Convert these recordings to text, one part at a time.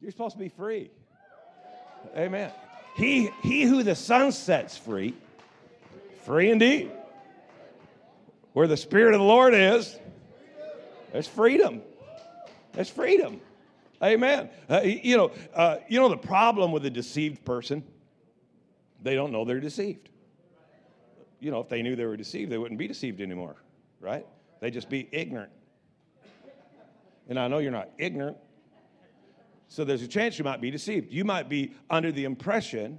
You're supposed to be free. Amen. He, he who the Son sets free, free indeed. Where the Spirit of the Lord is, there's freedom. There's freedom. Amen. Uh, you know, uh, you know the problem with a deceived person? They don't know they're deceived. You know, if they knew they were deceived, they wouldn't be deceived anymore, right? They'd just be ignorant. And I know you're not ignorant, so there's a chance you might be deceived. You might be under the impression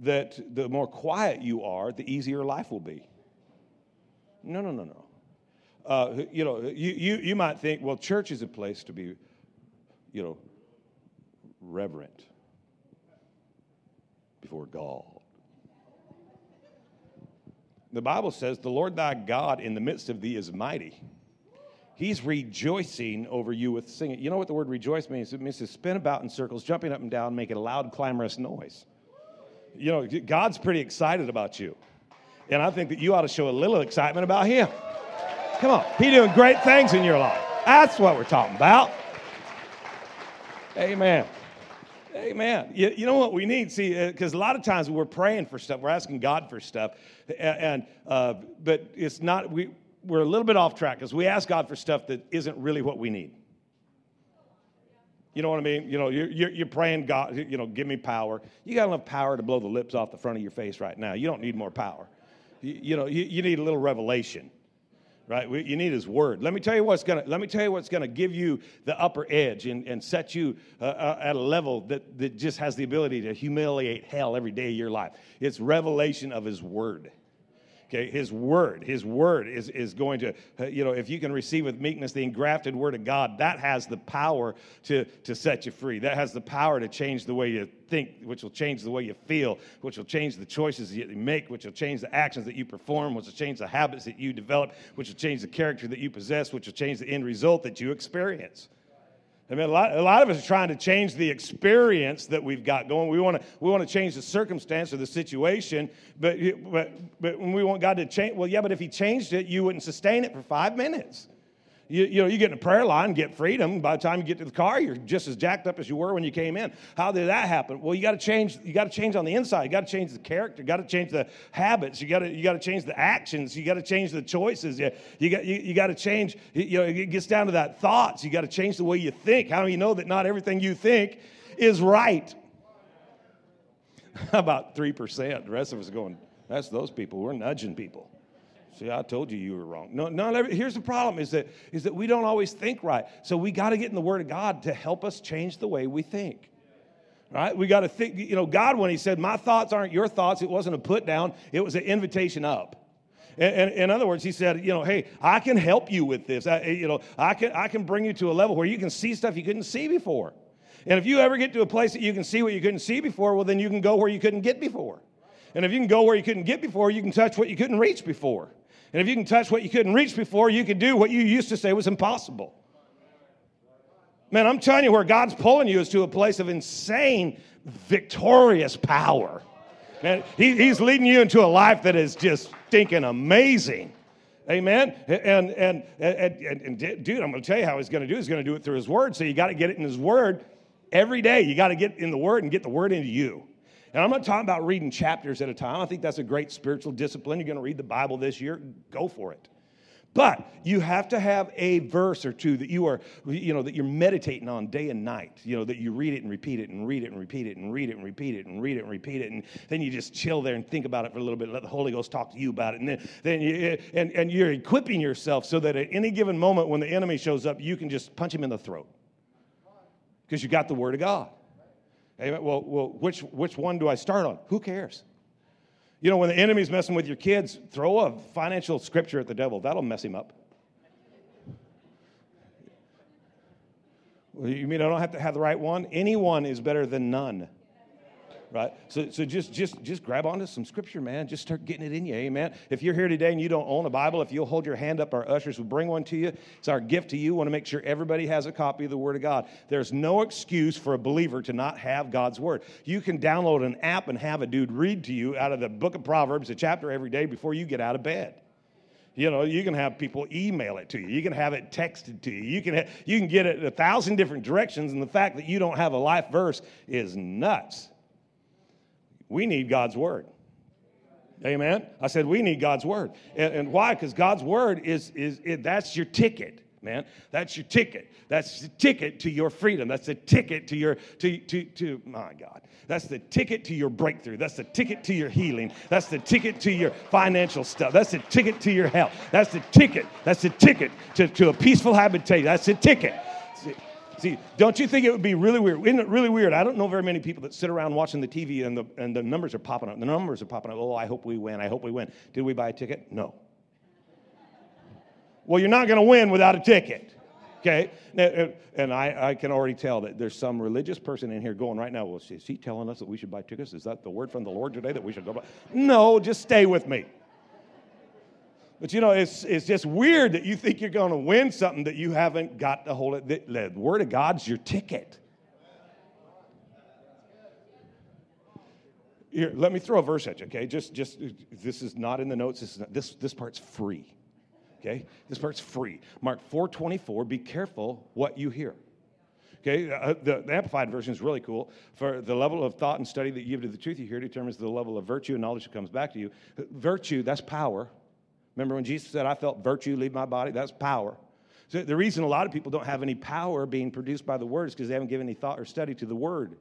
that the more quiet you are, the easier life will be. No, no, no, no. Uh, you know, you, you, you might think, well, church is a place to be, you know, reverent before God. The Bible says, the Lord thy God in the midst of thee is mighty. He's rejoicing over you with singing. You know what the word rejoice means? It means to spin about in circles, jumping up and down, making a loud, clamorous noise. You know, God's pretty excited about you. And I think that you ought to show a little excitement about Him. Come on, He's doing great things in your life. That's what we're talking about. Amen. Amen. You, you know what we need? See, because uh, a lot of times we're praying for stuff, we're asking God for stuff, and, and uh, but it's not. We we're a little bit off track because we ask God for stuff that isn't really what we need. You know what I mean? You know, you're, you're, you're, praying, God, you know, give me power. You got enough power to blow the lips off the front of your face right now. You don't need more power. You, you know, you, you, need a little revelation, right? You need His Word. Let me tell you what's gonna. Let me tell you what's gonna give you the upper edge and, and set you uh, uh, at a level that, that just has the ability to humiliate hell every day of your life. It's revelation of His Word. Okay, his word, his word is, is going to, uh, you know, if you can receive with meekness the engrafted word of God, that has the power to, to set you free. That has the power to change the way you think, which will change the way you feel, which will change the choices you make, which will change the actions that you perform, which will change the habits that you develop, which will change the character that you possess, which will change the end result that you experience. I mean, a lot, a lot of us are trying to change the experience that we've got going. We want to, we want to change the circumstance or the situation, but, but, but when we want God to change, well, yeah, but if He changed it, you wouldn't sustain it for five minutes. You, you know, you get in a prayer line, get freedom. By the time you get to the car, you're just as jacked up as you were when you came in. How did that happen? Well, you got to change. You got to change on the inside. You got to change the character. You got to change the habits. You got to you got to change the actions. You got to change the choices. You, you got you, you got to change. You know, it gets down to that thoughts. You got to change the way you think. How do you know that not everything you think is right? About three percent. The rest of us are going. That's those people. We're nudging people. See, I told you you were wrong. No, no. Here's the problem: is that is that we don't always think right. So we got to get in the Word of God to help us change the way we think. Right? We got to think. You know, God when He said, "My thoughts aren't your thoughts," it wasn't a put down. It was an invitation up. And, and, in other words, he said, you know, hey, I can help you with this. I, you know, I can, I can bring you to a level where you can see stuff you couldn't see before. And if you ever get to a place that you can see what you couldn't see before, well, then you can go where you couldn't get before. And if you can go where you couldn't get before, you can touch what you couldn't reach before. And if you can touch what you couldn't reach before, you can do what you used to say was impossible. Man, I'm telling you, where God's pulling you is to a place of insane, victorious power. Man, he, He's leading you into a life that is just stinking amazing. Amen. And, and, and, and, and dude, I'm going to tell you how he's going to do. it. He's going to do it through his word. So you got to get it in his word every day. You got to get in the word and get the word into you. And I'm not talking about reading chapters at a time. I think that's a great spiritual discipline. You're going to read the Bible this year, go for it. But you have to have a verse or two that you are, you know, that you're meditating on day and night. You know, that you read it and repeat it and read it and repeat it and read it and repeat it and read it and repeat it. And then you just chill there and think about it for a little bit. Let the Holy Ghost talk to you about it. And then, then you, and, and you're equipping yourself so that at any given moment when the enemy shows up, you can just punch him in the throat. Because you got the Word of God. Amen. Well, well which, which one do I start on? Who cares? You know, when the enemy's messing with your kids, throw a financial scripture at the devil. That'll mess him up. Well, you mean I don't have to have the right one? Anyone is better than none right? So, so just, just, just grab onto some scripture, man. Just start getting it in you, amen. If you're here today and you don't own a Bible, if you'll hold your hand up, our ushers will bring one to you. It's our gift to you. We want to make sure everybody has a copy of the Word of God. There's no excuse for a believer to not have God's Word. You can download an app and have a dude read to you out of the book of Proverbs, a chapter every day before you get out of bed. You know, you can have people email it to you. You can have it texted to you. You can, you can get it a thousand different directions, and the fact that you don't have a life verse is nuts. We need God's word. Amen. I said we need God's word, and, and why? Because God's word is is it, that's your ticket, man. That's your ticket. That's the ticket to your freedom. That's the ticket to your to to to my God. That's the ticket to your breakthrough. That's the ticket to your healing. That's the ticket to your financial stuff. That's the ticket to your health. That's the ticket. That's the ticket to, to a peaceful habitation. That's the ticket. See, don't you think it would be really weird? Isn't it really weird? I don't know very many people that sit around watching the TV and the, and the numbers are popping up. The numbers are popping up. Oh, I hope we win. I hope we win. Did we buy a ticket? No. Well, you're not going to win without a ticket. Okay? Uh, and I, I, can already tell that there's some religious person in here going right now, well, is he telling us that we should buy tickets? Is that the word from the Lord today that we should go buy? No, just stay with me. But you know, it's, it's just weird that you think you're going to win something that you haven't got to hold it. The, the Word of God's your ticket. Here, let me throw a verse at you, okay? Just, just this is not in the notes. This, not, this, this part's free. Okay? This part's free. Mark 4:24, be careful what you hear. Okay, uh, the, the, Amplified version is really cool. For the level of thought and study that you give to the truth you hear determines the level of virtue and knowledge that comes back to you. Virtue, that's power. Remember when Jesus said, I felt virtue leave my body? That's power. So the reason a lot of people don't have any power being produced by the word is because they haven't given any thought or study to the word.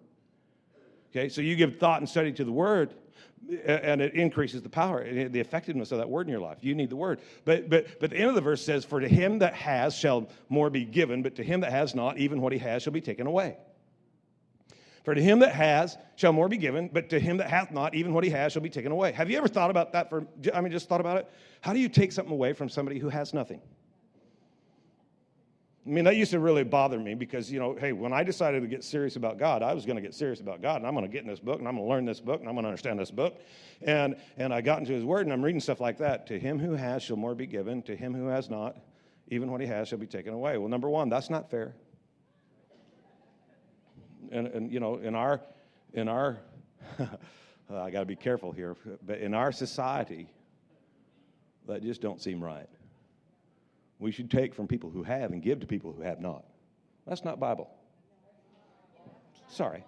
Okay, so you give thought and study to the word, and it increases the power, and the effectiveness of that word in your life. You need the word. But, but, but the end of the verse says, For to him that has shall more be given, but to him that has not, even what he has shall be taken away. For to him that has shall more be given, but to him that hath not, even what he has shall be taken away. Have you ever thought about that? For I mean, just thought about it. How do you take something away from somebody who has nothing? I mean, that used to really bother me because, you know, hey, when I decided to get serious about God, I was going to get serious about God, and I'm going to get in this book, and I'm going to learn this book, and I'm going to understand this book. And, and I got into His Word, and I'm reading stuff like that. To him who has shall more be given, to him who has not, even what he has shall be taken away. Well, number one, that's not fair. And, and you know, in our, in our, I got to be careful here, but in our society, that just don't seem right we should take from people who have and give to people who have not. That's not Bible. Sorry.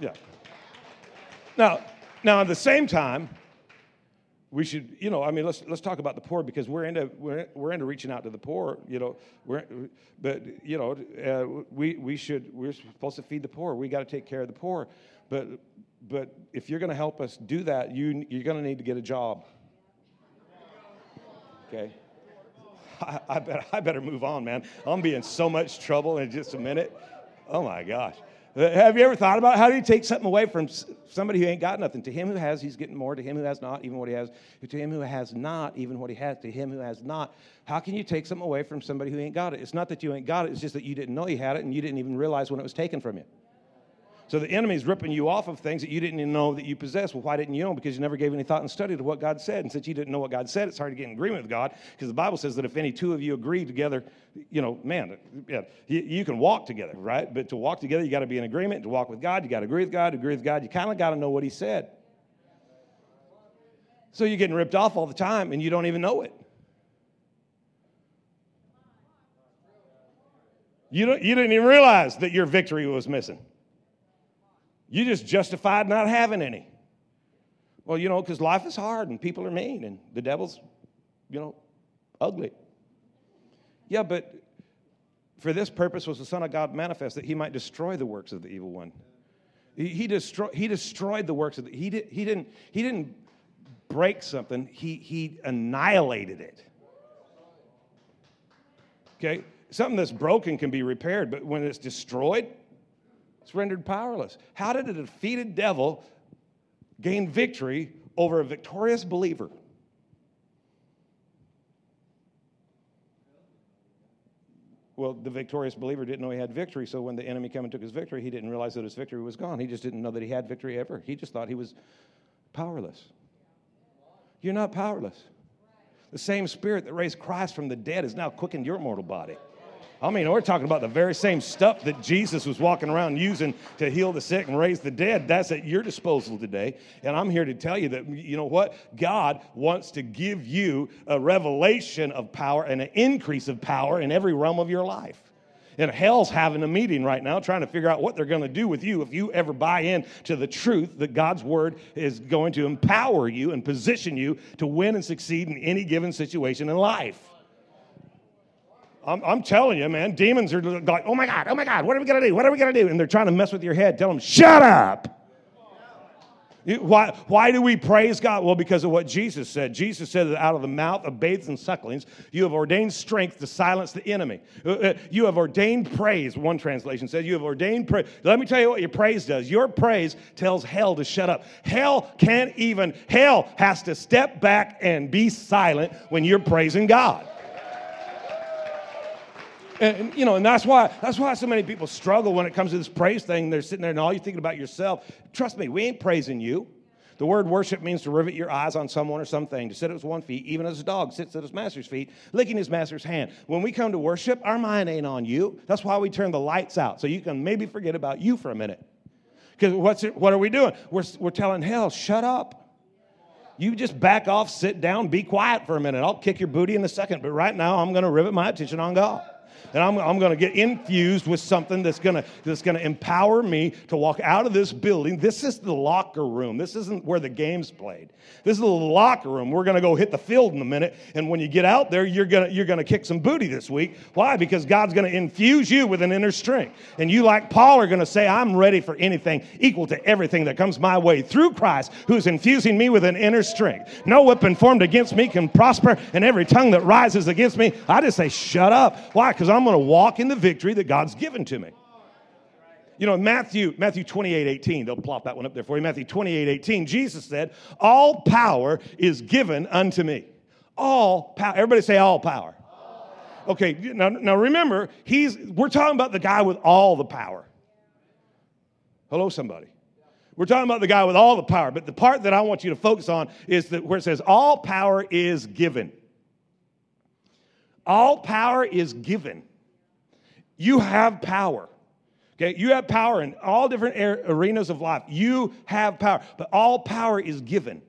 Yeah. Now, now at the same time, we should, you know, I mean, let's let's talk about the poor because we're into we're, we're into reaching out to the poor, you know. We're, but you know, uh, we we should we're supposed to feed the poor. We got to take care of the poor. But but if you're going to help us do that, you you're going to need to get a job. Okay. I, I, better, I better move on, man. I'm be in so much trouble in just a minute. Oh my gosh. Have you ever thought about how do you take something away from somebody who ain't got nothing? To him who has, he's getting more. To him who has not, even what he has. To him who has not, even what he has. To him who has not. How can you take something away from somebody who ain't got it? It's not that you ain't got it, it's just that you didn't know you had it and you didn't even realize when it was taken from you. So the enemy's ripping you off of things that you didn't even know that you possess. Well, why didn't you know? Because you never gave any thought and study to what God said. And since you didn't know what God said, it's hard to get in agreement with God because the Bible says that if any two of you agree together, you know, man, yeah, you, you can walk together, right? But to walk together, you got to be in agreement. To walk with God, you got to agree with God. agree with God, you kind of got to know what He said. So you're getting ripped off all the time and you don't even know it. You, don't, you didn't even realize that your victory was missing. You just justified not having any. Well, you know, because life is hard and people are mean and the devil's, you know, ugly. Yeah, but for this purpose was the Son of God manifest that he might destroy the works of the evil one. He, he, destroy, he destroyed the works of the, he, did, he, didn't, he didn't break something, he, he annihilated it. Okay? Something that's broken can be repaired, but when it's destroyed, it's rendered powerless. How did a defeated devil gain victory over a victorious believer? Well, the victorious believer didn't know he had victory, so when the enemy came and took his victory, he didn't realize that his victory was gone. He just didn't know that he had victory ever. He just thought he was powerless. You're not powerless. The same spirit that raised Christ from the dead has now quickened your mortal body. I mean, we're talking about the very same stuff that Jesus was walking around using to heal the sick and raise the dead. That's at your disposal today. And I'm here to tell you that, you know what? God wants to give you a revelation of power and an increase of power in every realm of your life. And hell's having a meeting right now trying to figure out what they're going to do with you if you ever buy in to the truth that God's word is going to empower you and position you to win and succeed in any given situation in life. I'm, I'm, telling you, man, demons are like, oh my God, oh my God, what are we going to do? What are we going to do? And they're trying to mess with your head. Tell them, shut up. Why, why do we praise God? Well, because of what Jesus said. Jesus said that out of the mouth of babes and sucklings, you have ordained strength to silence the enemy. Uh, uh, you have ordained praise, one translation says. You have ordained praise. Let me tell you what your praise does. Your praise tells hell to shut up. Hell can't even, hell has to step back and be silent when you're praising God. And, you know, and that's why that's why so many people struggle when it comes to this praise thing. They're sitting there and all you're thinking about yourself. Trust me, we ain't praising you. The word worship means to rivet your eyes on someone or something, to sit at his one feet, even as a dog sits at his master's feet, licking his master's hand. When we come to worship, our mind ain't on you. That's why we turn the lights out, so you can maybe forget about you for a minute. Because what's it, what are we doing? We're, we're telling hell, shut up. You just back off, sit down, be quiet for a minute. I'll kick your booty in a second, but right now I'm going to rivet my attention on God and I'm, I'm going to get infused with something that's going to that's going to empower me to walk out of this building. This is the locker room. This isn't where the game's played. This is the locker room. We're going to go hit the field in a minute, and when you get out there, you're going to you're going to kick some booty this week. Why? Because God's going to infuse you with an inner strength, and you, like Paul, are going to say, "I'm ready for anything equal to everything that comes my way through Christ, who's infusing me with an inner strength. No weapon formed against me can prosper, and every tongue that rises against me, I just say, shut up. Why? Because I'm going to walk in the victory that God's given to me. You know, Matthew, Matthew 28, 18, they'll plop that one up there for you. Matthew 28, 18, Jesus said, All power is given unto me. All power. Everybody say all power. Okay, now, now remember, he's we're talking about the guy with all the power. Hello, somebody. We're talking about the guy with all the power, but the part that I want you to focus on is that where it says, All power is given. All power is given. You have power. Okay, you have power in all different arenas of life. You have power, but all power is given.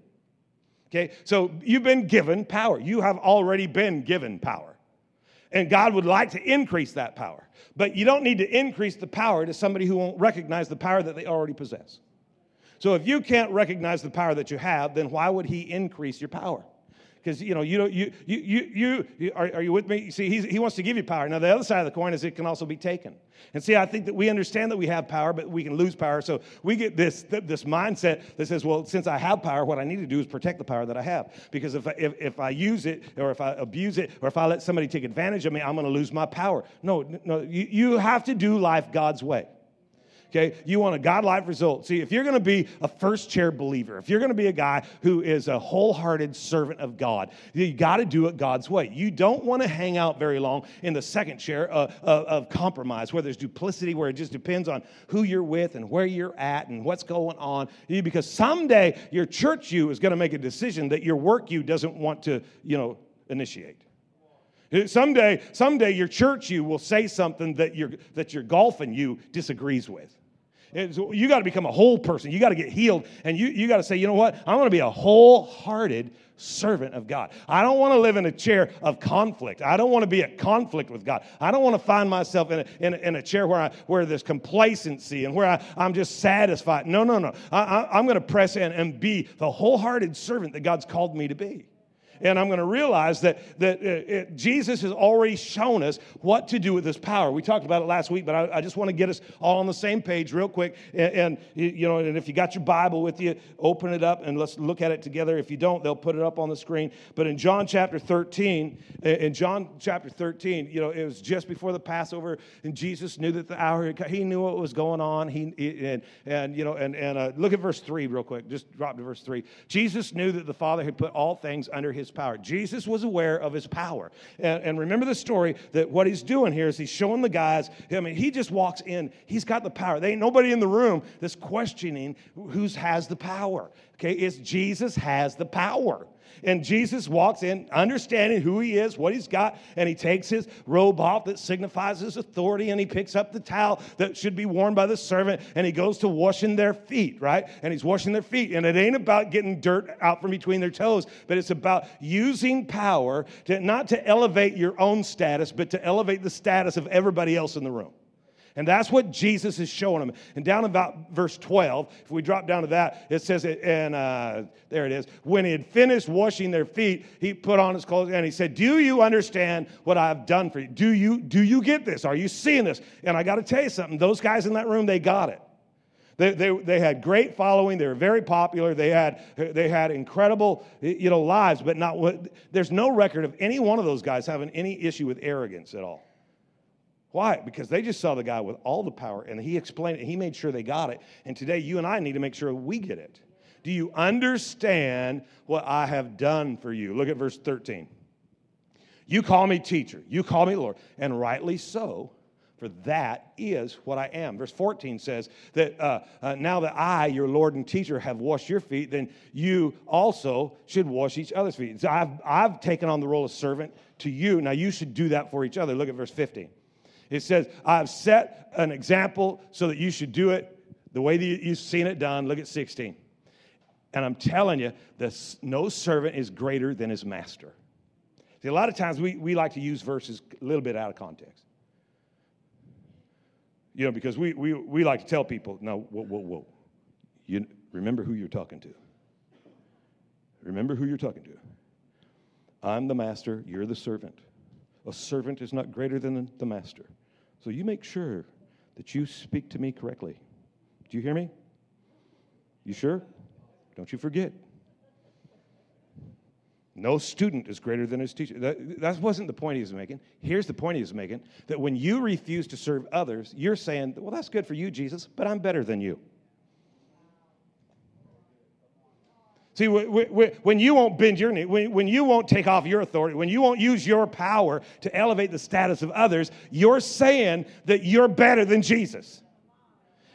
Okay, so you've been given power. You have already been given power. And God would like to increase that power. But you don't need to increase the power to somebody who won't recognize the power that they already possess. So if you can't recognize the power that you have, then why would He increase your power? Because you know you don't you you you, you are, are you with me? See he wants to give you power. Now the other side of the coin is it can also be taken. And see i think that we understand that we have power but we can lose power. So we get this this mindset that says well since i have power what i need to do is protect the power that i have. Because if I, if, if I use it or if i abuse it or if i let somebody take advantage of me i'm going to lose my power. No no you, you have to do life god's way Okay, you want a God like result. See, if you're going to be a first chair believer, if you're going to be a guy who is a wholehearted servant of God, you got to do it God's way. You don't want to hang out very long in the second chair of, of, of compromise, where there's duplicity, where it just depends on who you're with and where you're at and what's going on. Because someday your church you is going to make a decision that your work you doesn't want to, you know, initiate. Someday, someday your church you will say something that your, that your golfing you disagrees with. You got to become a whole person. You got to get healed. And you, you got to say, you know what? I want to be a wholehearted servant of God. I don't want to live in a chair of conflict. I don't want to be at conflict with God. I don't want to find myself in a, in a, in a chair where, I, where there's complacency and where I, I'm just satisfied. No, no, no. I, I, I'm going to press in and be the wholehearted servant that God's called me to be and I'm going to realize that, that it, uh, it, Jesus has already shown us what to do with this power. We talked about it last week, but I, I just want to get us all on the same page real quick. And, and, you know, and if you got your Bible with you, open it up and let's look at it together. If you don't, they'll put it up on the screen. But in John chapter 13, in John chapter 13, you know, it was just before the Passover, and Jesus knew that the hour, he knew what was going on. He, and, and you know, and, and uh, look at verse 3 real quick. Just drop to verse 3. Jesus knew that the Father had put all things under his his power. Jesus was aware of his power. And, and, remember the story that what he's doing here is he's showing the guys, I mean, he just walks in, he's got the power. There ain't nobody in the room that's questioning who has the power. Okay, it's Jesus has the power. And Jesus walks in, understanding who he is, what he's got, and he takes his robe off that signifies his authority, and he picks up the towel that should be worn by the servant, and he goes to washing their feet, right? And he's washing their feet. And it ain't about getting dirt out from between their toes, but it's about using power to not to elevate your own status, but to elevate the status of everybody else in the room. And that's what Jesus is showing them. And down about verse 12, if we drop down to that, it says, and uh, there it is. When he had finished washing their feet, he put on his clothes and he said, Do you understand what I've done for you? Do you, do you get this? Are you seeing this? And I got to tell you something. Those guys in that room, they got it. They, they, they had great following. They were very popular. They had, they had incredible you know, lives, but not what, there's no record of any one of those guys having any issue with arrogance at all. Why? Because they just saw the guy with all the power and he explained it. He made sure they got it. And today, you and I need to make sure we get it. Do you understand what I have done for you? Look at verse 13. You call me teacher, you call me Lord, and rightly so, for that is what I am. Verse 14 says that uh, uh, now that I, your Lord and teacher, have washed your feet, then you also should wash each other's feet. So I've, I've taken on the role of servant to you. Now you should do that for each other. Look at verse 15. It says, I've set an example so that you should do it the way that you've seen it done. Look at 16. And I'm telling you, this, no servant is greater than his master. See, a lot of times we, we like to use verses a little bit out of context. You know, because we, we, we like to tell people, no, whoa, whoa, whoa. You remember who you're talking to. Remember who you're talking to. I'm the master, you're the servant. A servant is not greater than the master. So you make sure that you speak to me correctly. Do you hear me? You sure? Don't you forget. No student is greater than his teacher. That, that wasn't the point he was making. Here's the point he was making that when you refuse to serve others, you're saying, Well, that's good for you, Jesus, but I'm better than you. See, when you won't bend your knee, when you won't take off your authority, when you won't use your power to elevate the status of others, you're saying that you're better than Jesus.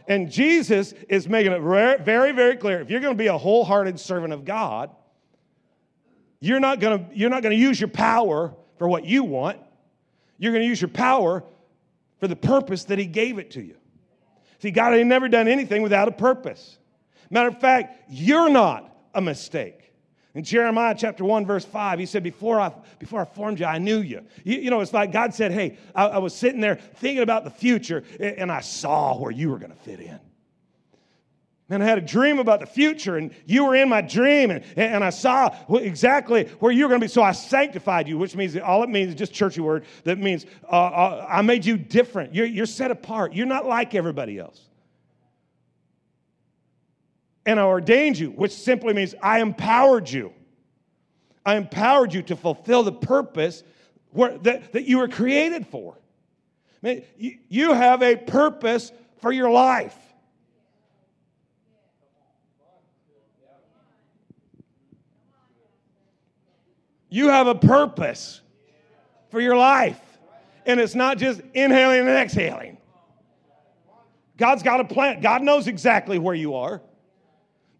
And Jesus is making it very, very clear if you're going to be a wholehearted servant of God, you're not going to, you're not going to use your power for what you want. You're going to use your power for the purpose that He gave it to you. See, God ain't never done anything without a purpose. Matter of fact, you're not a mistake. In Jeremiah chapter 1, verse 5, he said, Before I, before I formed you, I knew you. you. you know, it's like God said, Hey, I, I was sitting there thinking about the future, and I saw where you were going to fit in. Man, I had a dream about the future, and you were in my dream, and, and I saw exactly where you were going to be. So I sanctified you, which means all it means is just churchy word that means uh, uh, I made you different. You're, you're set apart. You're not like everybody else and I ordained you, which simply means I empowered you. I empowered you to fulfill the purpose where, that, that you were created for. I mean, you, you have a purpose for your life. You have a purpose for your life. And it's not just inhaling and exhaling. God's got a plan. God knows exactly where you are.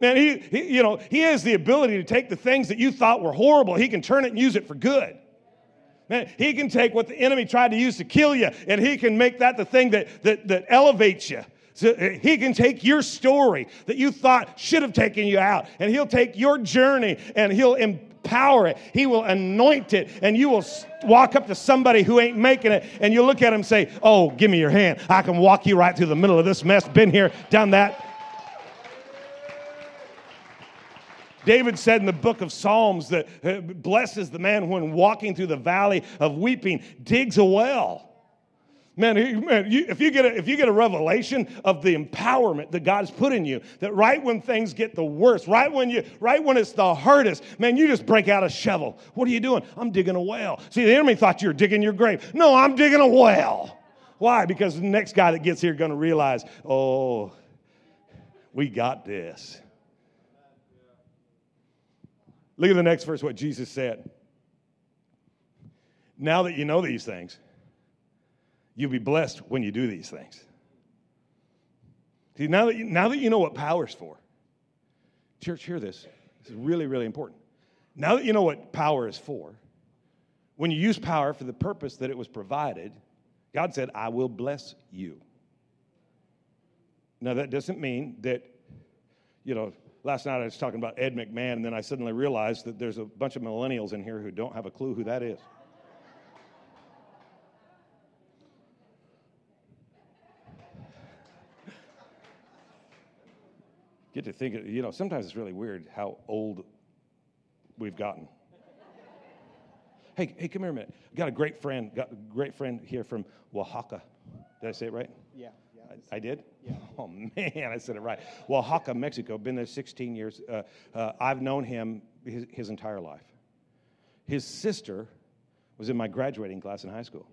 Man, he, he, you know, he has the ability to take the things that you thought were horrible, he can turn it and use it for good. Man, he can take what the enemy tried to use to kill you, and he can make that the thing that, that, that elevates you. So uh, he can take your story that you thought should have taken you out, and he'll take your journey and he'll empower it. He will anoint it, and you will walk up to somebody who ain't making it, and you look at him and say, Oh, give me your hand. I can walk you right through the middle of this mess. Been here, done that. David said in the book of Psalms that uh, blesses the man when walking through the valley of weeping, digs a well. Man, if, you get a, if you get a revelation of the empowerment that God's put in you, that right when things get the worst, right when, you, right when it's the hardest, man, you just break out a shovel. What are you doing? I'm digging a well. See, the enemy thought you were digging your grave. No, I'm digging a well. Why? Because the next guy that gets here going to realize, oh, we got this. Look at the next verse, what Jesus said. Now that you know these things, you'll be blessed when you do these things. See, now that you, now that you know what power's for, church, hear this. This is really, really important. Now that you know what power is for, when you use power for the purpose that it was provided, God said, I will bless you. Now, that doesn't mean that, you know, last night I was talking about Ed McMahon, and then I suddenly realized that there's a bunch of millennials in here who don't have a clue who that is. Get to think, you know, sometimes it's really weird how old we've gotten. Hey, hey, come here a minute. Got a great friend, got a great friend here from Oaxaca. Did I say it right? Yeah. yeah I, I, did? Yeah. Oh, man, I said it right. Oaxaca, Mexico. Been there 16 years. Uh, uh, I've known him his, his, entire life. His sister was in my graduating class in high school.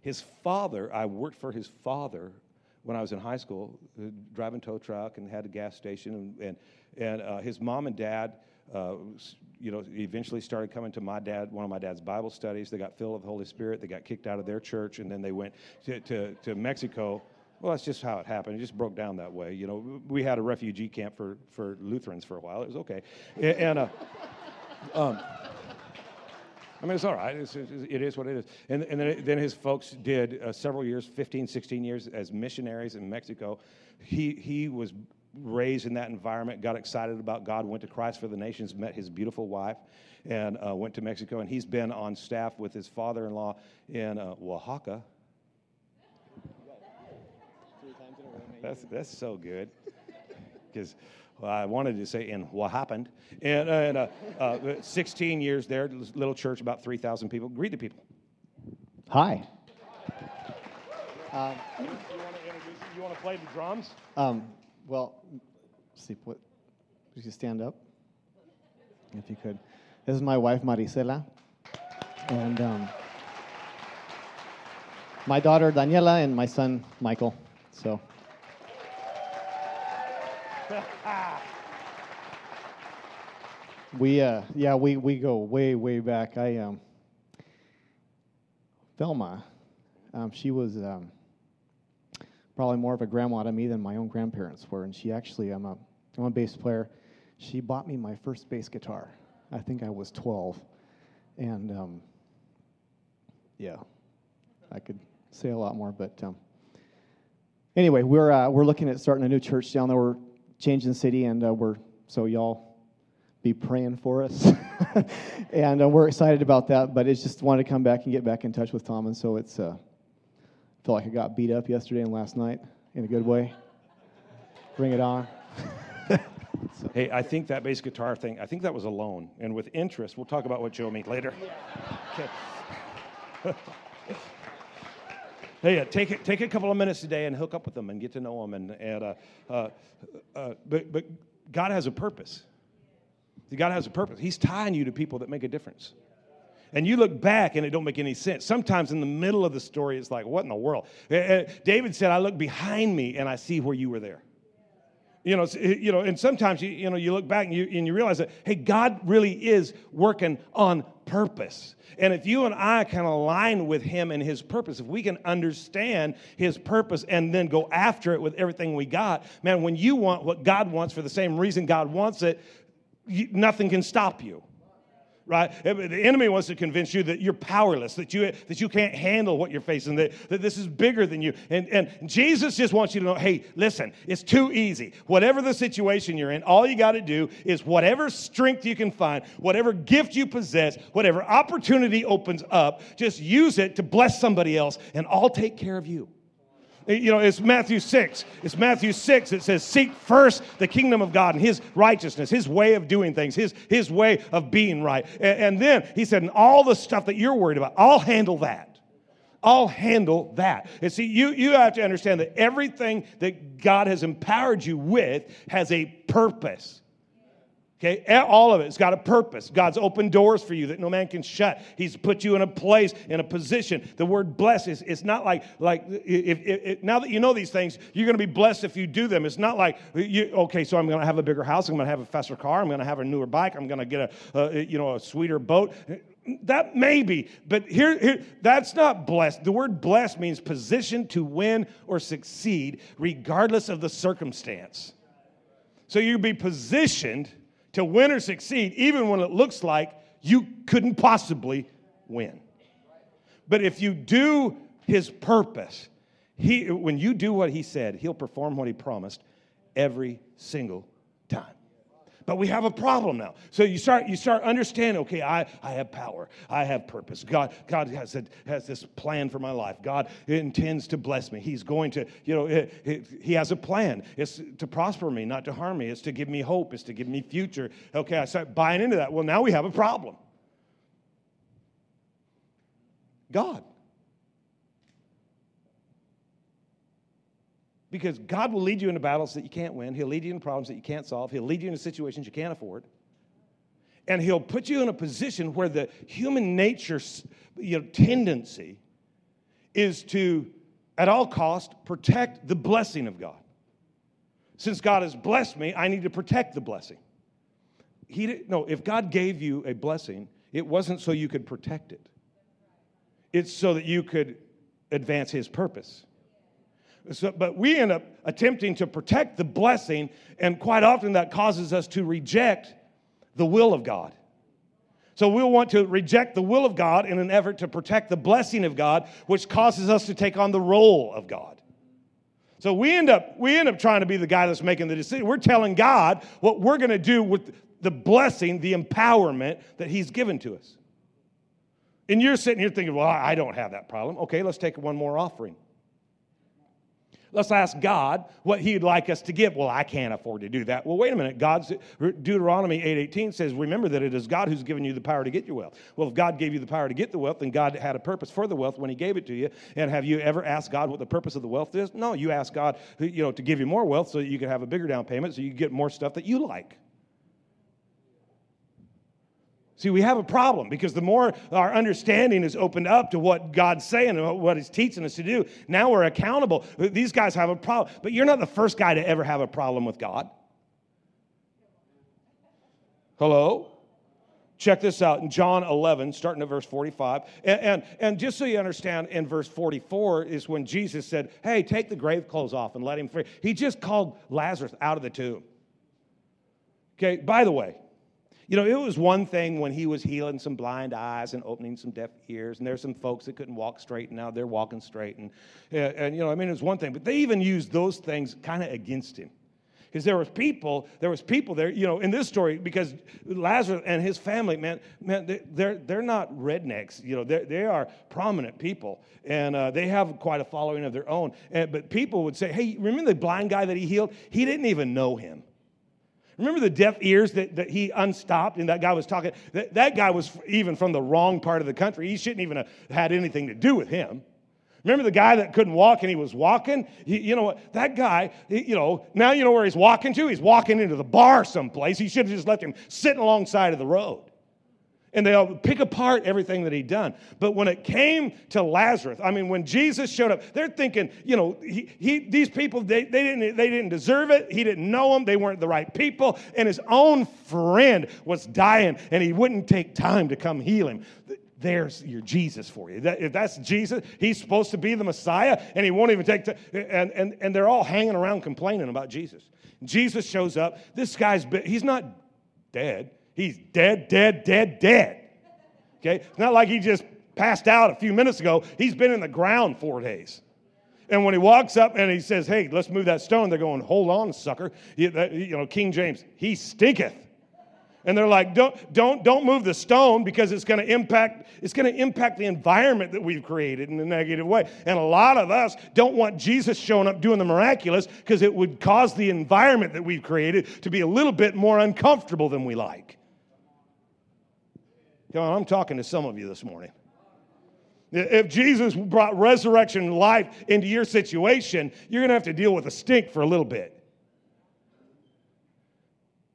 His father, I worked for his father when I was in high school, uh, driving tow truck and had a gas station. And, and, and uh, his mom and dad uh, you know, eventually started coming to my dad, one of my dad's Bible studies. They got filled with the Holy Spirit. They got kicked out of their church, and then they went to, to, to Mexico. Well, that's just how it happened. It just broke down that way. You know, we had a refugee camp for, for Lutherans for a while. It was okay. And, uh, um, I mean, it's all right. It's, it is what it is. And, and then, then his folks did uh, several years, 15, 16 years, as missionaries in Mexico. He, he was raised in that environment, got excited about God, went to Christ for the Nations, met his beautiful wife, and uh, went to Mexico. And he's been on staff with his father in law in uh, Oaxaca. That's, that's so good. Because well, I wanted to say in what happened. And, and uh, uh 16 years there, little church, about 3,000 people. Greet the people. Hi. Um, you, want to introduce? you want to play the drums? Um, well, see, what, would you stand up? If you could. This is my wife, Marisela. And um, my daughter, Daniela, and my son, Michael. So. We, uh, yeah, we, we go way, way back. I, um, Velma, um, she was, um, probably more of a grandma to me than my own grandparents were. And she actually, I'm a, I'm a bass player. She bought me my first bass guitar. I think I was 12. And um, yeah, I could say a lot more, but um, anyway, we're, uh, we're looking at starting a new church down there. We're changing the city, and uh, we're, so y'all be praying for us. and uh, we're excited about that, but it's just wanted to come back and get back in touch with Tom. And so it's, uh, feel like I got beat up yesterday and last night in a good way. Bring it on. so. Hey, I think that bass guitar thing, I think that was a loan. And with interest, we'll talk about what Joe means later. Okay. Hey, uh, take, it, take a couple of minutes today and hook up with them and get to know them. And, and uh, uh, uh, but, but God has a purpose. God has a purpose. He's tying you to people that make a difference and you look back and it don't make any sense sometimes in the middle of the story it's like what in the world eh, eh, david said i look behind me and i see where you were there you know, eh, you know, and sometimes you, you know you look back and you, and you realize that hey, God really is working on purpose. And if you and I can align with Him and His purpose, if we can understand His purpose and then go after it with everything we got, man, when you want what God wants for the same reason God wants it, you, nothing can stop you right? The enemy wants to convince you that you're powerless, that you, that you can't handle what you're facing, that, that this is bigger than you. And, and Jesus just wants you to know hey, listen, it's too easy. Whatever the situation you're in, all you got to do is whatever strength you can find, whatever gift you possess, whatever opportunity opens up, just use it to bless somebody else, and I'll take care of you. You know, it's Matthew 6. It's Matthew 6. It says, Seek first the kingdom of God and his righteousness, his way of doing things, his, his way of being right. And, and then he said, And all the stuff that you're worried about, I'll handle that. I'll handle that. And see, you, you have to understand that everything that God has empowered you with has a purpose. Okay, all of it. It's got a purpose. God's opened doors for you that no man can shut. He's put you in a place, in a position. The word bless is it's not like like if, if, if now that you know these things, you're going to be blessed if you do them. It's not like you, okay, so I'm going to have a bigger house. I'm going to have a faster car. I'm going to have a newer bike. I'm going to get a, a you know a sweeter boat. That may be, but here, here that's not blessed. The word blessed means position to win or succeed, regardless of the circumstance. So you be positioned to win or succeed, even when it looks like you couldn't possibly win. But if you do his purpose, he, when you do what he said, he'll perform what he promised every single time. But we have a problem now. So you start, you start understanding, okay, I, I have power. I have purpose. God, God has, a, has this plan for my life. God intends to bless me. He's going to, you know, he, he has a plan. It's to prosper me, not to harm me. It's to give me hope. It's to give me future. Okay, I start buying into that. Well, now we have a problem. God. Because God will lead you into battles that you can't win. He'll lead you into problems that you can't solve. He'll lead you into situations you can't afford. And He'll put you in a position where the human nature you know, tendency is to, at all cost, protect the blessing of God. Since God has blessed me, I need to protect the blessing. He didn't, no, if God gave you a blessing, it wasn't so you could protect it. It's so that you could advance His purpose. So, but we end up attempting to protect the blessing, and quite often that causes us to reject the will of God. So we'll want to reject the will of God in an effort to protect the blessing of God, which causes us to take on the role of God. So we end up we end up trying to be the guy that's making the decision. We're telling God what we're going to do with the blessing, the empowerment that He's given to us. And you're sitting here thinking, well, I don't have that problem. Okay, let's take one more offering. Let's ask God what He'd like us to give. Well, I can't afford to do that. Well, wait a minute. God's Deuteronomy 8:18 says, "Remember that it is God who's given you the power to get your wealth." Well, if God gave you the power to get the wealth, then God had a purpose for the wealth when He gave it to you. And have you ever asked God what the purpose of the wealth is? No, you ask God, you know, to give you more wealth so that you can have a bigger down payment, so you can get more stuff that you like. See, we have a problem because the more our understanding is opened up to what God's saying and what He's teaching us to do, now we're accountable. These guys have a problem, but you're not the first guy to ever have a problem with God. Hello? Check this out in John 11, starting at verse 45. And, and, and, just so you understand, in verse 44 is when Jesus said, Hey, take the grave clothes off and let him free. He just called Lazarus out of the tomb. Okay, by the way, you know, it was one thing when he was healing some blind eyes and opening some deaf ears, and there's some folks that couldn't walk straight, and now they're walking straight. And, and you know, I mean, it was one thing, but they even used those things kind of against him because there was people there was people there you know in this story because lazarus and his family man man they're they're not rednecks you know they are prominent people and uh, they have quite a following of their own and, but people would say hey remember the blind guy that he healed he didn't even know him Remember the deaf ears that, that he unstopped and that guy was talking? That, that guy was even from the wrong part of the country. He shouldn't even have had anything to do with him. Remember the guy that couldn't walk and he was walking? He, you know what? That guy, he, you know, now you know where he's walking to? He's walking into the bar someplace. He should have just left him sitting alongside of the road and they'll pick apart everything that he'd done. But when it came to Lazarus, I mean, when Jesus showed up, they're thinking, you know, he, he, these people, they, they, didn't, they didn't deserve it. He didn't know them. They weren't the right people. And his own friend was dying, and he wouldn't take time to come heal him. There's your Jesus for you. That, if that's Jesus, he's supposed to be the Messiah, and he won't even take time. And, and, and they're all hanging around complaining about Jesus. Jesus shows up. This guy's, he's not dead He's dead, dead, dead, dead. Okay? It's not like he just passed out a few minutes ago. He's been in the ground four days. And when he walks up and he says, Hey, let's move that stone, they're going, Hold on, sucker. You, know, King James, he stinketh. And they're like, don't, don't, don't move the stone because it's going to impact, it's going to impact the environment that we've created in a negative way. And a lot of us don't want Jesus showing up doing the miraculous because it would cause the environment that we've created to be a little bit more uncomfortable than we like. Come on, I'm talking to some of you this morning. If Jesus brought resurrection life into your situation, you're going to have to deal with a stink for a little bit.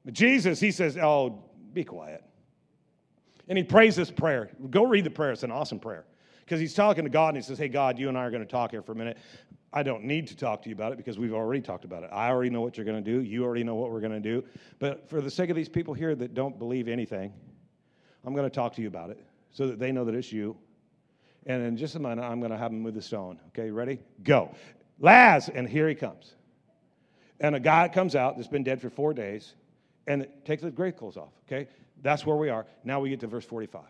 But Jesus, he says, Oh, be quiet. And he prays this prayer. Go read the prayer. It's an awesome prayer. Because he's talking to God and he says, Hey, God, you and I are going to talk here for a minute. I don't need to talk to you about it because we've already talked about it. I already know what you're going to do. You already know what we're going to do. But for the sake of these people here that don't believe anything, I'm going to talk to you about it so that they know that it's you. And in just a minute, I'm going to have him move the stone. Okay, ready? Go. Laz, and here he comes. And a guy comes out that's been dead for four days and takes the grave clothes off. Okay, That's where we are. Now we get to verse 45.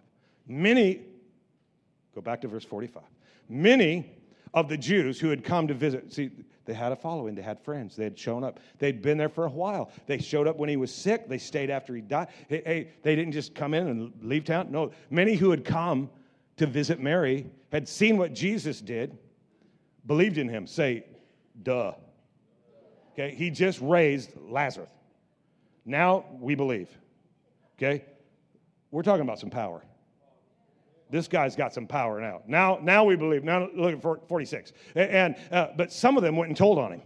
Many, go back to verse 45. Many of the Jews who had come to visit, see, they had a following, they had friends, they had shown up. They'd been there for a while. They showed up when he was sick, they stayed after he died. Hey, hey, they didn't just come in and leave town. No, many who had come to visit Mary had seen what Jesus did, believed in him. Say, duh. Okay, he just raised Lazarus. Now we believe. Okay? We're talking about some power. This guy's got some power now. Now, now we believe. Now look at 46. And uh, but some of them went and told on him.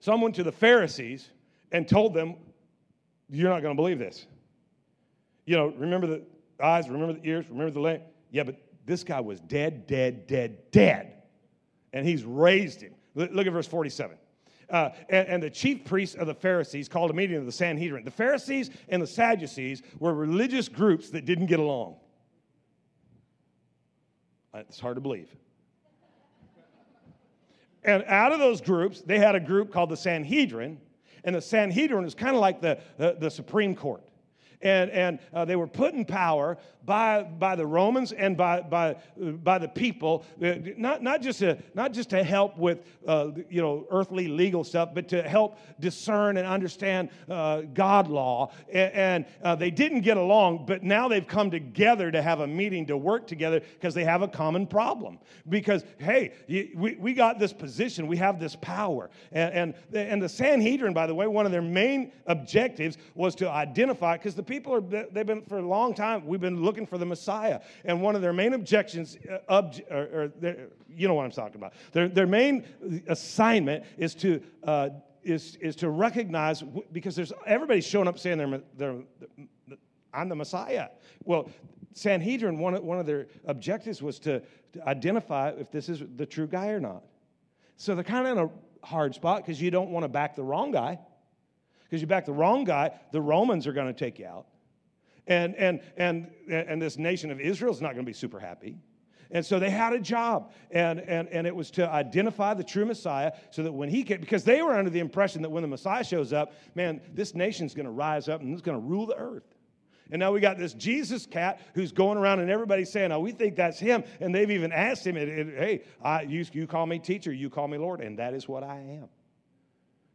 Some went to the Pharisees and told them, "You're not going to believe this." You know, remember the eyes, remember the ears, remember the leg. Yeah, but this guy was dead, dead, dead, dead, and he's raised him. Look at verse 47. Uh, and, and, the chief priests of the Pharisees called a meeting of the Sanhedrin. The Pharisees and the Sadducees were religious groups that didn't get along. It's hard to believe. And out of those groups, they had a group called the Sanhedrin. And the Sanhedrin is kind of like the, the, the Supreme Court and, and uh, they were put in power by, by the Romans and by, by, by the people, uh, not, not, just to, not just to help with uh, you know, earthly legal stuff, but to help discern and understand uh, God law. And, and uh, they didn't get along, but now they've come together to have a meeting to work together because they have a common problem. Because, hey, we, we got this position, we have this power. And, and, and the Sanhedrin, by the way, one of their main objectives was to identify, because the people are, they've been for a long time, we've been looking for the Messiah. And one of their main objections, uh, or, or you know what I'm talking about. Their, their main assignment is to, uh, is, is to recognize, because there's everybody's showing up saying they're, they're, I'm the Messiah. Well, Sanhedrin, one of, one of their objectives was to, to identify if this is the true guy or not. So they're kind of in a hard spot because you don't want to back the wrong guy. Because you back the wrong guy, the Romans are going to take you out. And, and, and, and this nation of Israel is not going to be super happy. And so they had a job, and, and, and it was to identify the true Messiah so that when he came, because they were under the impression that when the Messiah shows up, man, this nation's going to rise up and it's going to rule the earth. And now we got this Jesus cat who's going around and everybody's saying, oh, we think that's him. And they've even asked him, hey, I, you, you call me teacher, you call me Lord, and that is what I am.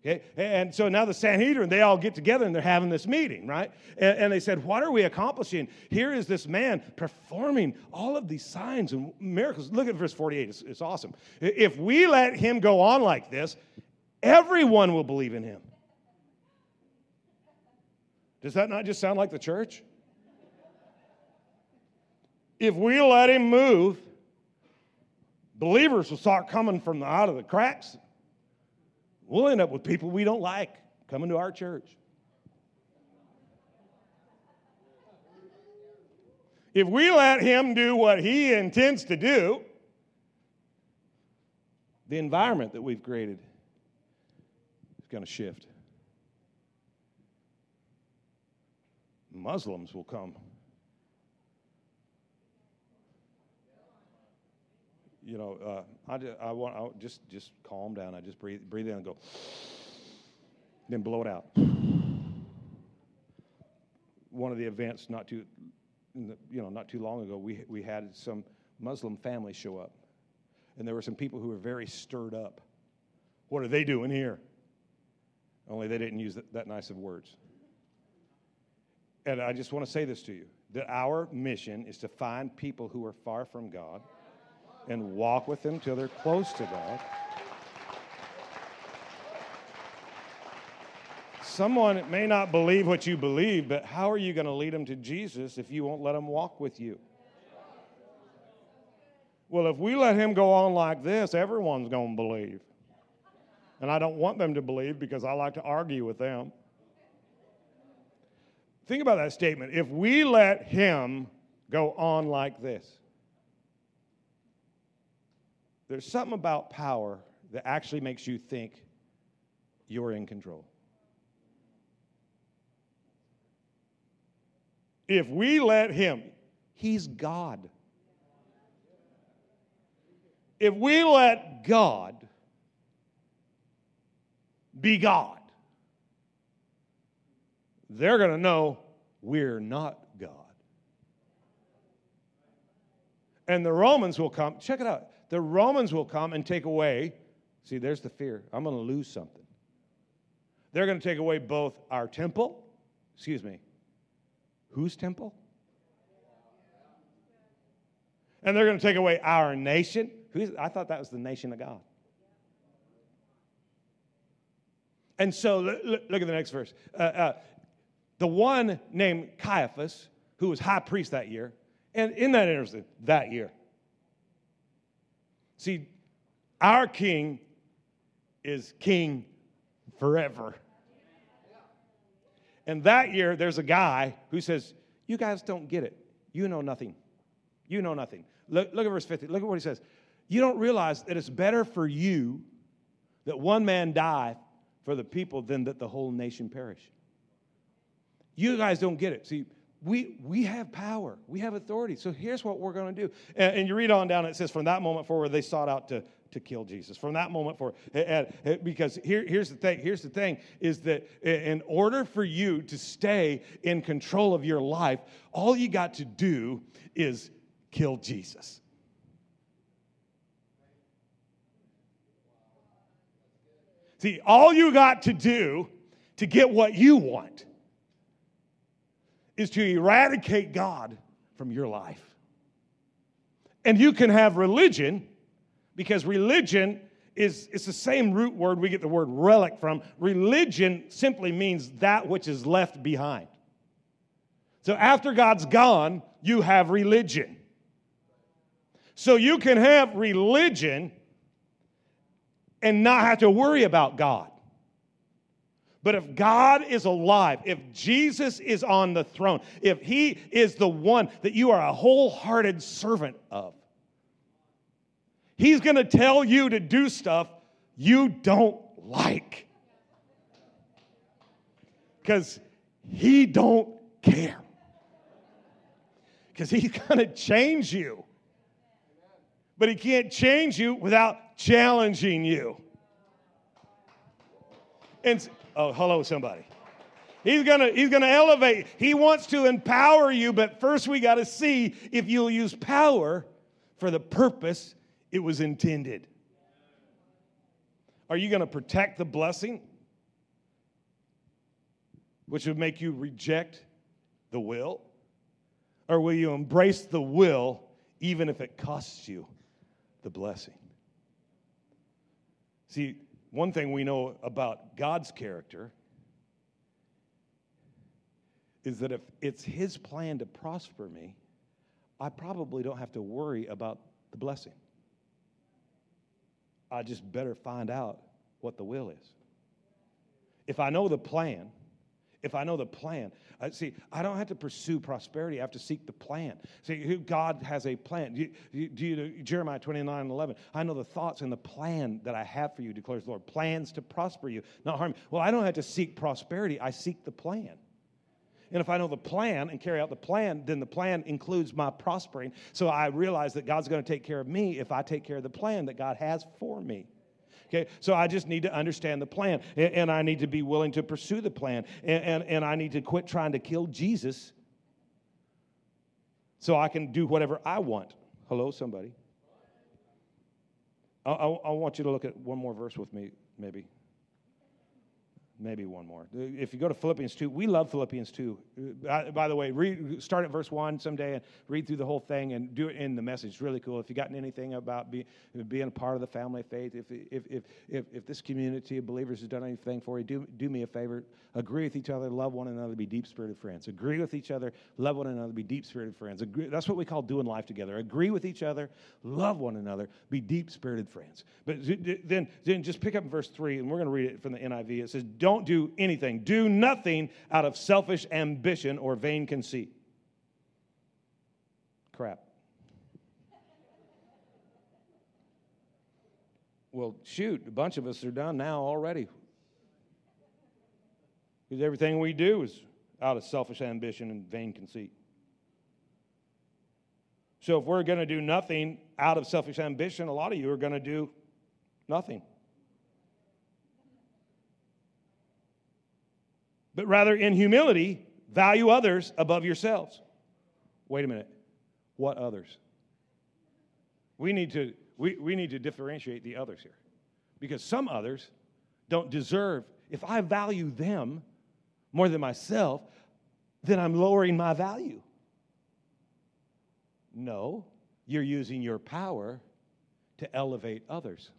Okay? And so now the Sanhedrin, they all get together and they're having this meeting, right? And, and, they said, What are we accomplishing? Here is this man performing all of these signs and miracles. Look at verse 48, it's, it's awesome. If we let him go on like this, everyone will believe in him. Does that not just sound like the church? If we let him move, believers will start coming from the, out of the cracks We'll end up with people we don't like coming to our church. If we let him do what he intends to do, the environment that we've created is going to shift. Muslims will come you know, uh, I, just, I want I just just calm down. I just breathe breathe in and go, then blow it out. One of the events not too, you know, not too long ago, we we had some Muslim families show up, and there were some people who were very stirred up. What are they doing here? Only they didn't use that, that nice of words. And I just want to say this to you that our mission is to find people who are far from God and walk with them till they're close to God. Someone may not believe what you believe, but how are you going to lead them to Jesus if you won't let them walk with you? Well, if we let him go on like this, everyone's going to believe. And I don't want them to believe because I like to argue with them. Think about that statement. If we let him go on like this, there's something about power that actually makes you think you're in control. If we let him, he's God. If we let God be God, they're going to know we're not God. And the Romans will come, check it out. The Romans will come and take away, see, there's the fear. I'm going to lose something. They're going to take away both our temple, excuse me, whose temple? And they're going to take away our nation. Who's, I thought that was the nation of God. And so look, at the next verse. Uh, uh, the one named Caiaphas, who was high priest that year, and in that interesting? That year. See, our king is king forever. And that year, there's a guy who says, You guys don't get it. You know nothing. You know nothing. Look, look at verse 50. Look at what he says. You don't realize that it's better for you that one man die for the people than that the whole nation perish. You guys don't get it. See, we, we have power, we have authority. So here's what we're going to do. And, and, you read on down, it says, From that moment forward, they sought out to, to kill Jesus. From that moment forward, because here, here's the thing here's the thing is that in order for you to stay in control of your life, all you got to do is kill Jesus. See, all you got to do to get what you want is to eradicate God from your life. And you can have religion because religion is it's the same root word we get the word relic from. Religion simply means that which is left behind. So after God's gone, you have religion. So you can have religion and not have to worry about God. But if God is alive, if Jesus is on the throne, if He is the one that you are a wholehearted servant of, He's going to tell you to do stuff you don't like. Because He don't care. Because He's going to change you. But He can't change you without challenging you. And oh, hello, somebody. He's gonna, he's gonna elevate. He wants to empower you, but first we got to see if you'll use power for the purpose it was intended. Are you gonna protect the blessing, which would make you reject the will? Or will you embrace the will even if it costs you the blessing? See, one thing we know about God's character is that if it's His plan to prosper me, I probably don't have to worry about the blessing. I just better find out what the will is. If I know the plan, if I know the plan. Uh, see, I don't have to pursue prosperity. I have to seek the plan. See, God has a plan. Do you, do you, Jeremiah 29 11. I know the thoughts and the plan that I have for you, declares the Lord. Plans to prosper you, not harm you. Well, I don't have to seek prosperity. I seek the plan. And if I know the plan and carry out the plan, then the plan includes my prospering. So I realize that God's going to take care of me if I take care of the plan that God has for me. Okay, so I just need to understand the plan, and, and I need to be willing to pursue the plan, and, and, and I need to quit trying to kill Jesus so I can do whatever I want. Hello, somebody. I, I, I want you to look at one more verse with me, maybe. Maybe one more. If you go to Philippians 2, we love Philippians 2. Uh, by the way, read, start at verse 1 someday and read through the whole thing and do it in the message. It's really cool. If you've gotten anything about be, being a part of the family of faith, if, if, if, if, if this community of believers has done anything for you, do, do me a favor. Agree with each other, love one another, be deep spirited friends. Agree with each other, love one another, be deep spirited friends. Agree, that's what we call doing life together. Agree with each other, love one another, be deep spirited friends. But then, then just pick up verse 3, and we're going to read it from the NIV. It says, Don't don't do anything. Do nothing out of selfish ambition or vain conceit. Crap. Well, shoot, a bunch of us are done now already. Because everything we do is out of selfish ambition and vain conceit. So if we're going to do nothing out of selfish ambition, a lot of you are going to do nothing. But rather in humility, Value others above yourselves. Wait a minute. What others? We need to, we, we need to differentiate the others here. Because some others don't deserve, if I value them more than myself, then I'm lowering my value. No, you're using your power to elevate others,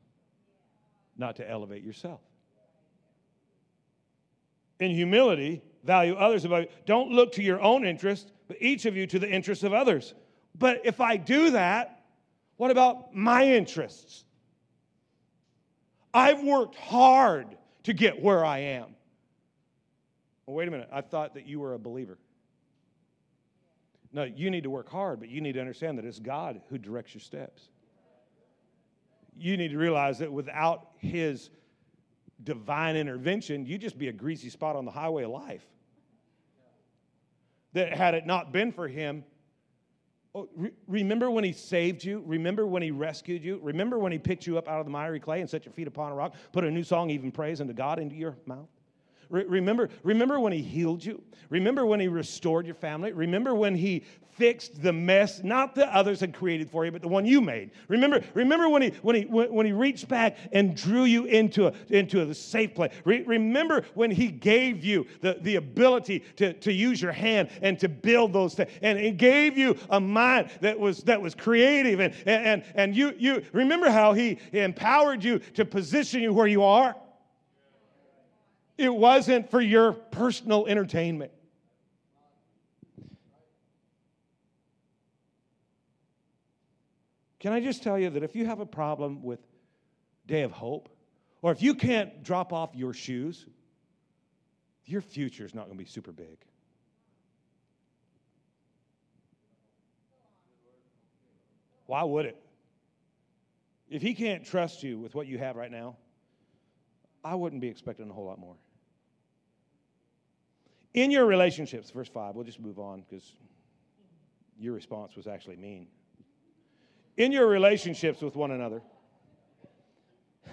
not to elevate yourself. In humility, value others above you. Don't look to your own interest, but each of you to the interests of others. But if I do that, what about my interests? I've worked hard to get where I am. Well, wait a minute. I thought that you were a believer. No, you need to work hard, but you need to understand that it's God who directs your steps. You need to realize that without His divine intervention, you'd just be a greasy spot on the highway of life. That had it not been for Him, oh, re- remember when He saved you? Remember when He rescued you? Remember when He picked you up out of the miry clay and set your feet upon a rock, put a new song, even praise unto God, into your mouth? Re- remember, remember when he healed you? Remember when he restored your family? Remember when he fixed the mess, not the others had created for you, but the one you made. Remember, remember when he when he when he reached back and drew you into a into a safe place. Re- remember when he gave you the, the ability to, to use your hand and to build those things. And he gave you a mind that was that was creative and and and you you remember how he empowered you to position you where you are? It wasn't for your personal entertainment. Can I just tell you that if you have a problem with Day of Hope, or if you can't drop off your shoes, your future is not going to be super big. Why would it? If he can't trust you with what you have right now, I wouldn't be expecting a whole lot more. In your relationships, verse 5, we'll just move on because your response was actually mean. In your relationships with one another,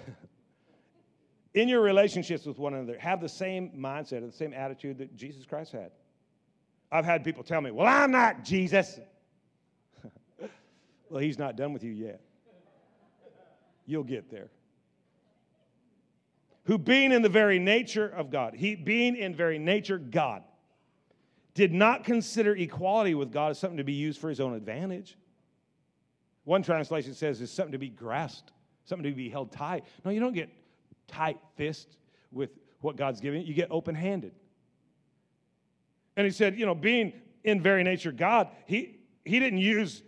in your relationships with one another, have the same mindset, and the same attitude that Jesus Christ had. I've had people tell me, Well, I'm not Jesus. well, he's not done with you yet. You'll get there who being in the very nature of God, he being in very nature God, did not consider equality with God as something to be used for his own advantage. One translation says it's something to be grasped, something to be held tight. No, you don't get tight fist with what God's giving you, you get open handed. And he said, you know, being in very nature God, he, he didn't use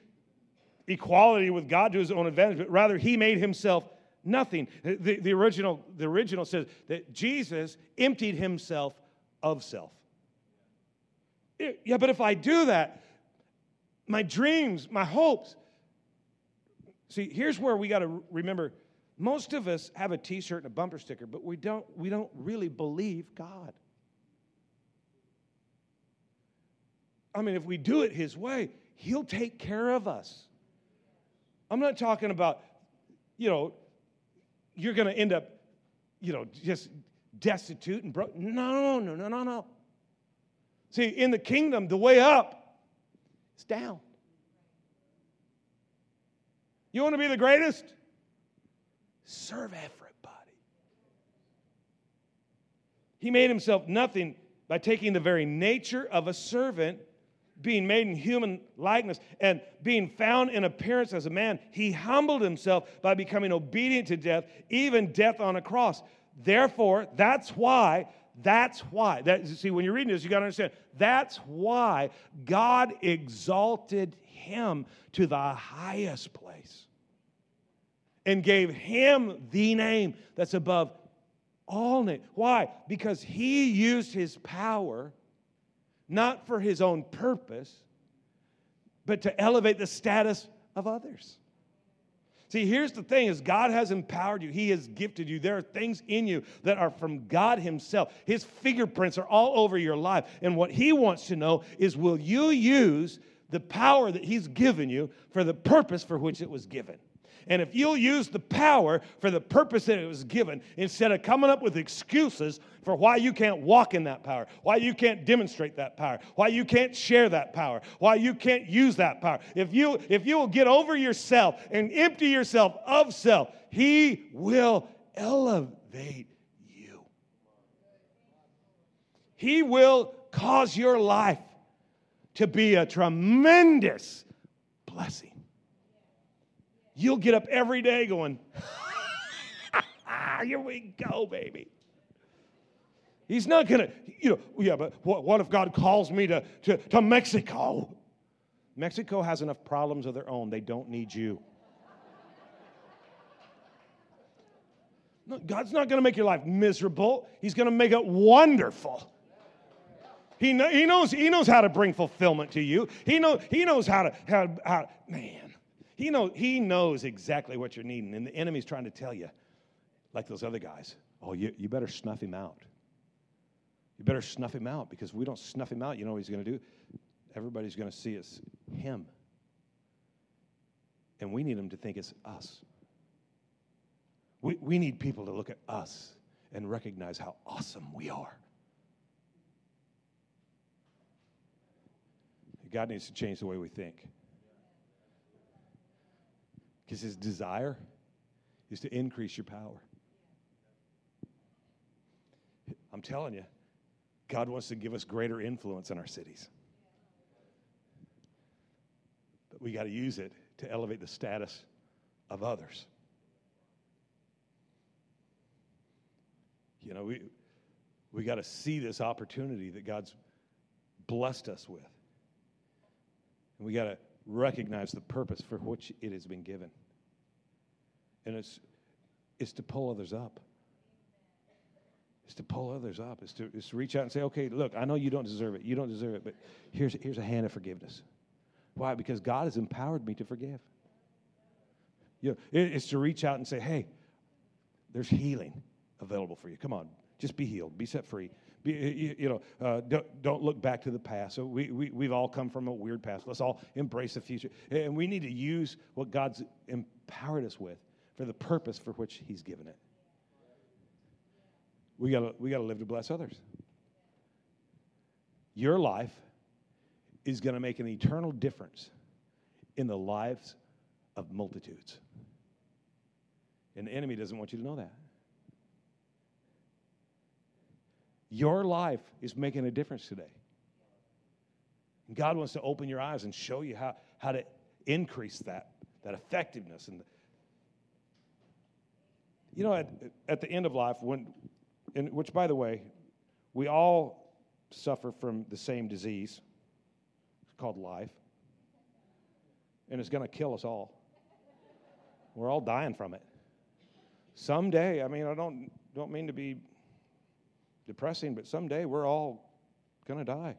equality with God to his own advantage, but rather he made himself nothing. The, the, original, the original says that Jesus emptied himself of self. Yeah, but if I do that, my dreams, my hopes. See, here's where we got to remember most of us have a t-shirt and a bumper sticker, but we don't we don't really believe God. I mean, if we do it his way, he'll take care of us. I'm not talking about, you know, you're going to end up, you know, just destitute and broke. No, no, no, no, no. No. See, in the kingdom, the way up is down. You want to be the greatest? Serve everybody. He made himself nothing by taking the very nature of a servant being made in human likeness and being found in appearance as a man, he humbled himself by becoming obedient to death, even death on a cross. Therefore, that's why, that's why. That, see, when you're reading this, you got to understand that's why God exalted him to the highest place and gave him the name that's above all name. Why? Because he used his power not for his own purpose, but to elevate the status of others. See, here's the thing is God has empowered you. He has gifted you. There are things in you that are from God himself. His fingerprints are all over your life. And what he wants to know is will you use the power that he's given you for the purpose for which it was given? And if you'll use the power for the purpose that it was given, instead of coming up with excuses for why you can't walk in that power, why you can't demonstrate that power, why you can't share that power, why you can't use that power, if you if you will get over yourself and empty yourself of self, he will elevate you. He will cause your life to be a tremendous blessing. You'll get up every day going, here we go, baby. He's not going to, you know, yeah, but what, what if God calls me to, to, to Mexico? Mexico has enough problems of their own. They don't need you. No, God's not going to make your life miserable. He's going to make it wonderful. He, he, knows, he knows how to bring fulfillment to you. He, know, he knows how to, how, how, man, he, know, he knows exactly what you're needing. And the enemy's trying to tell you, like those other guys, oh, you, you better snuff him out. You better snuff him out because if we don't snuff him out, you know what he's going to do? Everybody's going to see it's him. And we need him to think it's us. We, we need people to look at us and recognize how awesome we are. God needs to change the way we think. Because his desire is to increase your power. I'm telling you, God wants to give us greater influence in our cities. But we got to use it to elevate the status of others. You know, we, we got to see this opportunity that God's blessed us with. And we got to recognize the purpose for which it has been given. And it's, it's to pull others up. It's to pull others up. It's to, it's to reach out and say, okay, look, I know you don't deserve it. You don't deserve it, but here's, here's a hand of forgiveness. Why? Because God has empowered me to forgive. You know, it, it's to reach out and say, hey, there's healing available for you. Come on, just be healed, be set free. You, know, uh, don't, don't, look back to the past. So we, we, we've all come from a weird past. Let's all embrace the future. And we need to use what God's empowered us with for the purpose for which He's given it. We got we to live to bless others. Your life is going to make an eternal difference in the lives of multitudes. And the enemy doesn't want you to know that. Your life is making a difference today. God wants to open your eyes and show you how, how to increase that, that effectiveness. And you know, at, at the end of life, when, which, by the way, we all suffer from the same disease called life, and it's going to kill us all. We're all dying from it. Someday, I mean, I don't, don't mean to be depressing, but someday we're all going to die.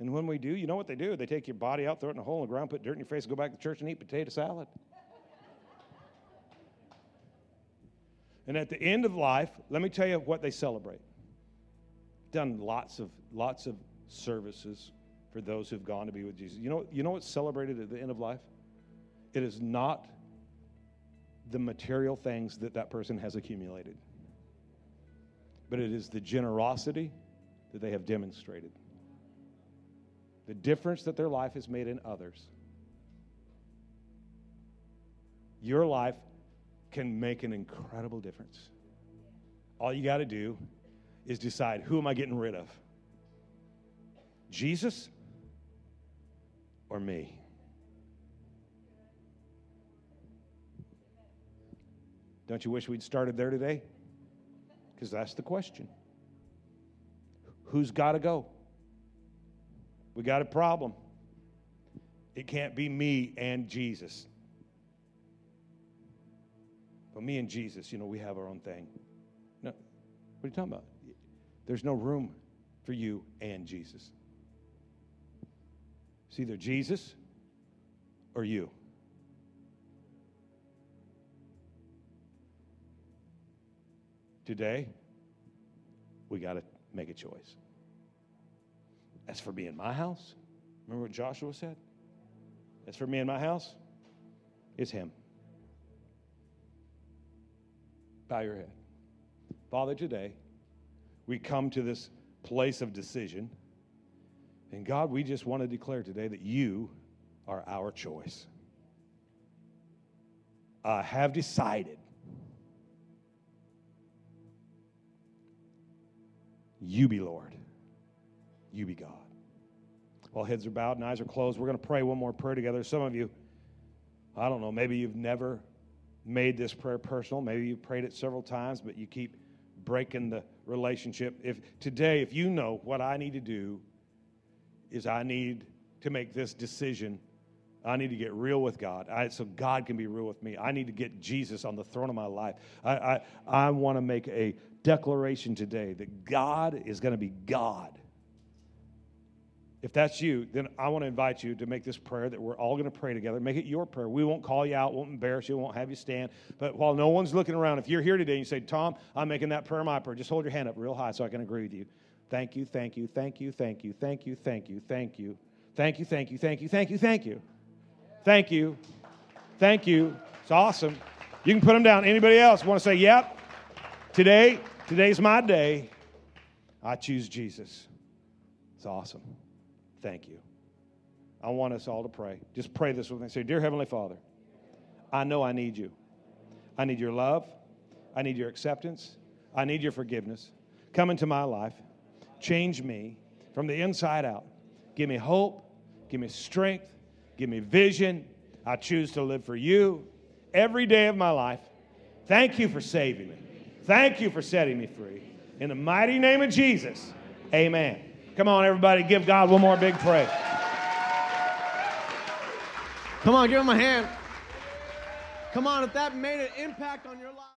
And when we do, you know what they do? They take your body out, throw it in a hole in the ground, put dirt in your face, go back to church and eat potato salad. and at the end of life, let me tell you what they celebrate. Done lots of lots of services for those who've gone to be with Jesus. You know, you know what's celebrated at the end of life? It is not the material things that that person has accumulated but it is the generosity that they have demonstrated, the difference that their life has made in others. Your life can make an incredible difference. All you got to do is decide who am I getting rid of? Jesus or me? Don't you wish we'd started there today? Because that's the question. Who's got to go? We got a problem. It can't be me and Jesus. But me and Jesus, you know, we have our own thing. No, what are you talking about? There's no room for you and Jesus. It's either Jesus or you. Today, we got to make a choice. As for me in my house, remember what Joshua said? As for me in my house, it's him. Bow your head. Father, today, we come to this place of decision. And God, we just want to declare today that you are our choice. I have decided you be Lord, you be God. While heads are bowed and eyes are closed, we're going to pray one more prayer together. Some of you, I don't know, maybe you've never made this prayer personal. Maybe you've prayed it several times, but you keep breaking the relationship. If today, if you know what I need to do is I need to make this decision. I need to get real with God I, so God can be real with me. I need to get Jesus on the throne of my life. I, I, I want to make a declaration today that God is going to be God if that's you, then I want to invite you to make this prayer that we're all going to pray together. Make it your prayer. We won't call you out, won't embarrass you, won't have you stand. But while no one's looking around, if you're here today and you say, Tom, I'm making that prayer my prayer, just hold your hand up real high so I can agree with you. Thank you, thank you, thank you, thank you, thank you, thank you, thank you, thank you, thank you, thank you, thank you, thank you, thank you, thank you. It's awesome. You can put them down. Anybody else want to say, yep, today, today's my day. I choose Jesus. It's awesome. Thank you. I want us all to pray. Just pray this with me. Say, Dear Heavenly Father, I know I need you. I need your love. I need your acceptance. I need your forgiveness. Come into my life. Change me from the inside out. Give me hope. Give me strength. Give me vision. I choose to live for you every day of my life. Thank you for saving me. Thank you for setting me free. In the mighty name of Jesus, amen. Come on, everybody, give God one more big praise. Come on, give him a hand. Come on, if that made an impact on your life.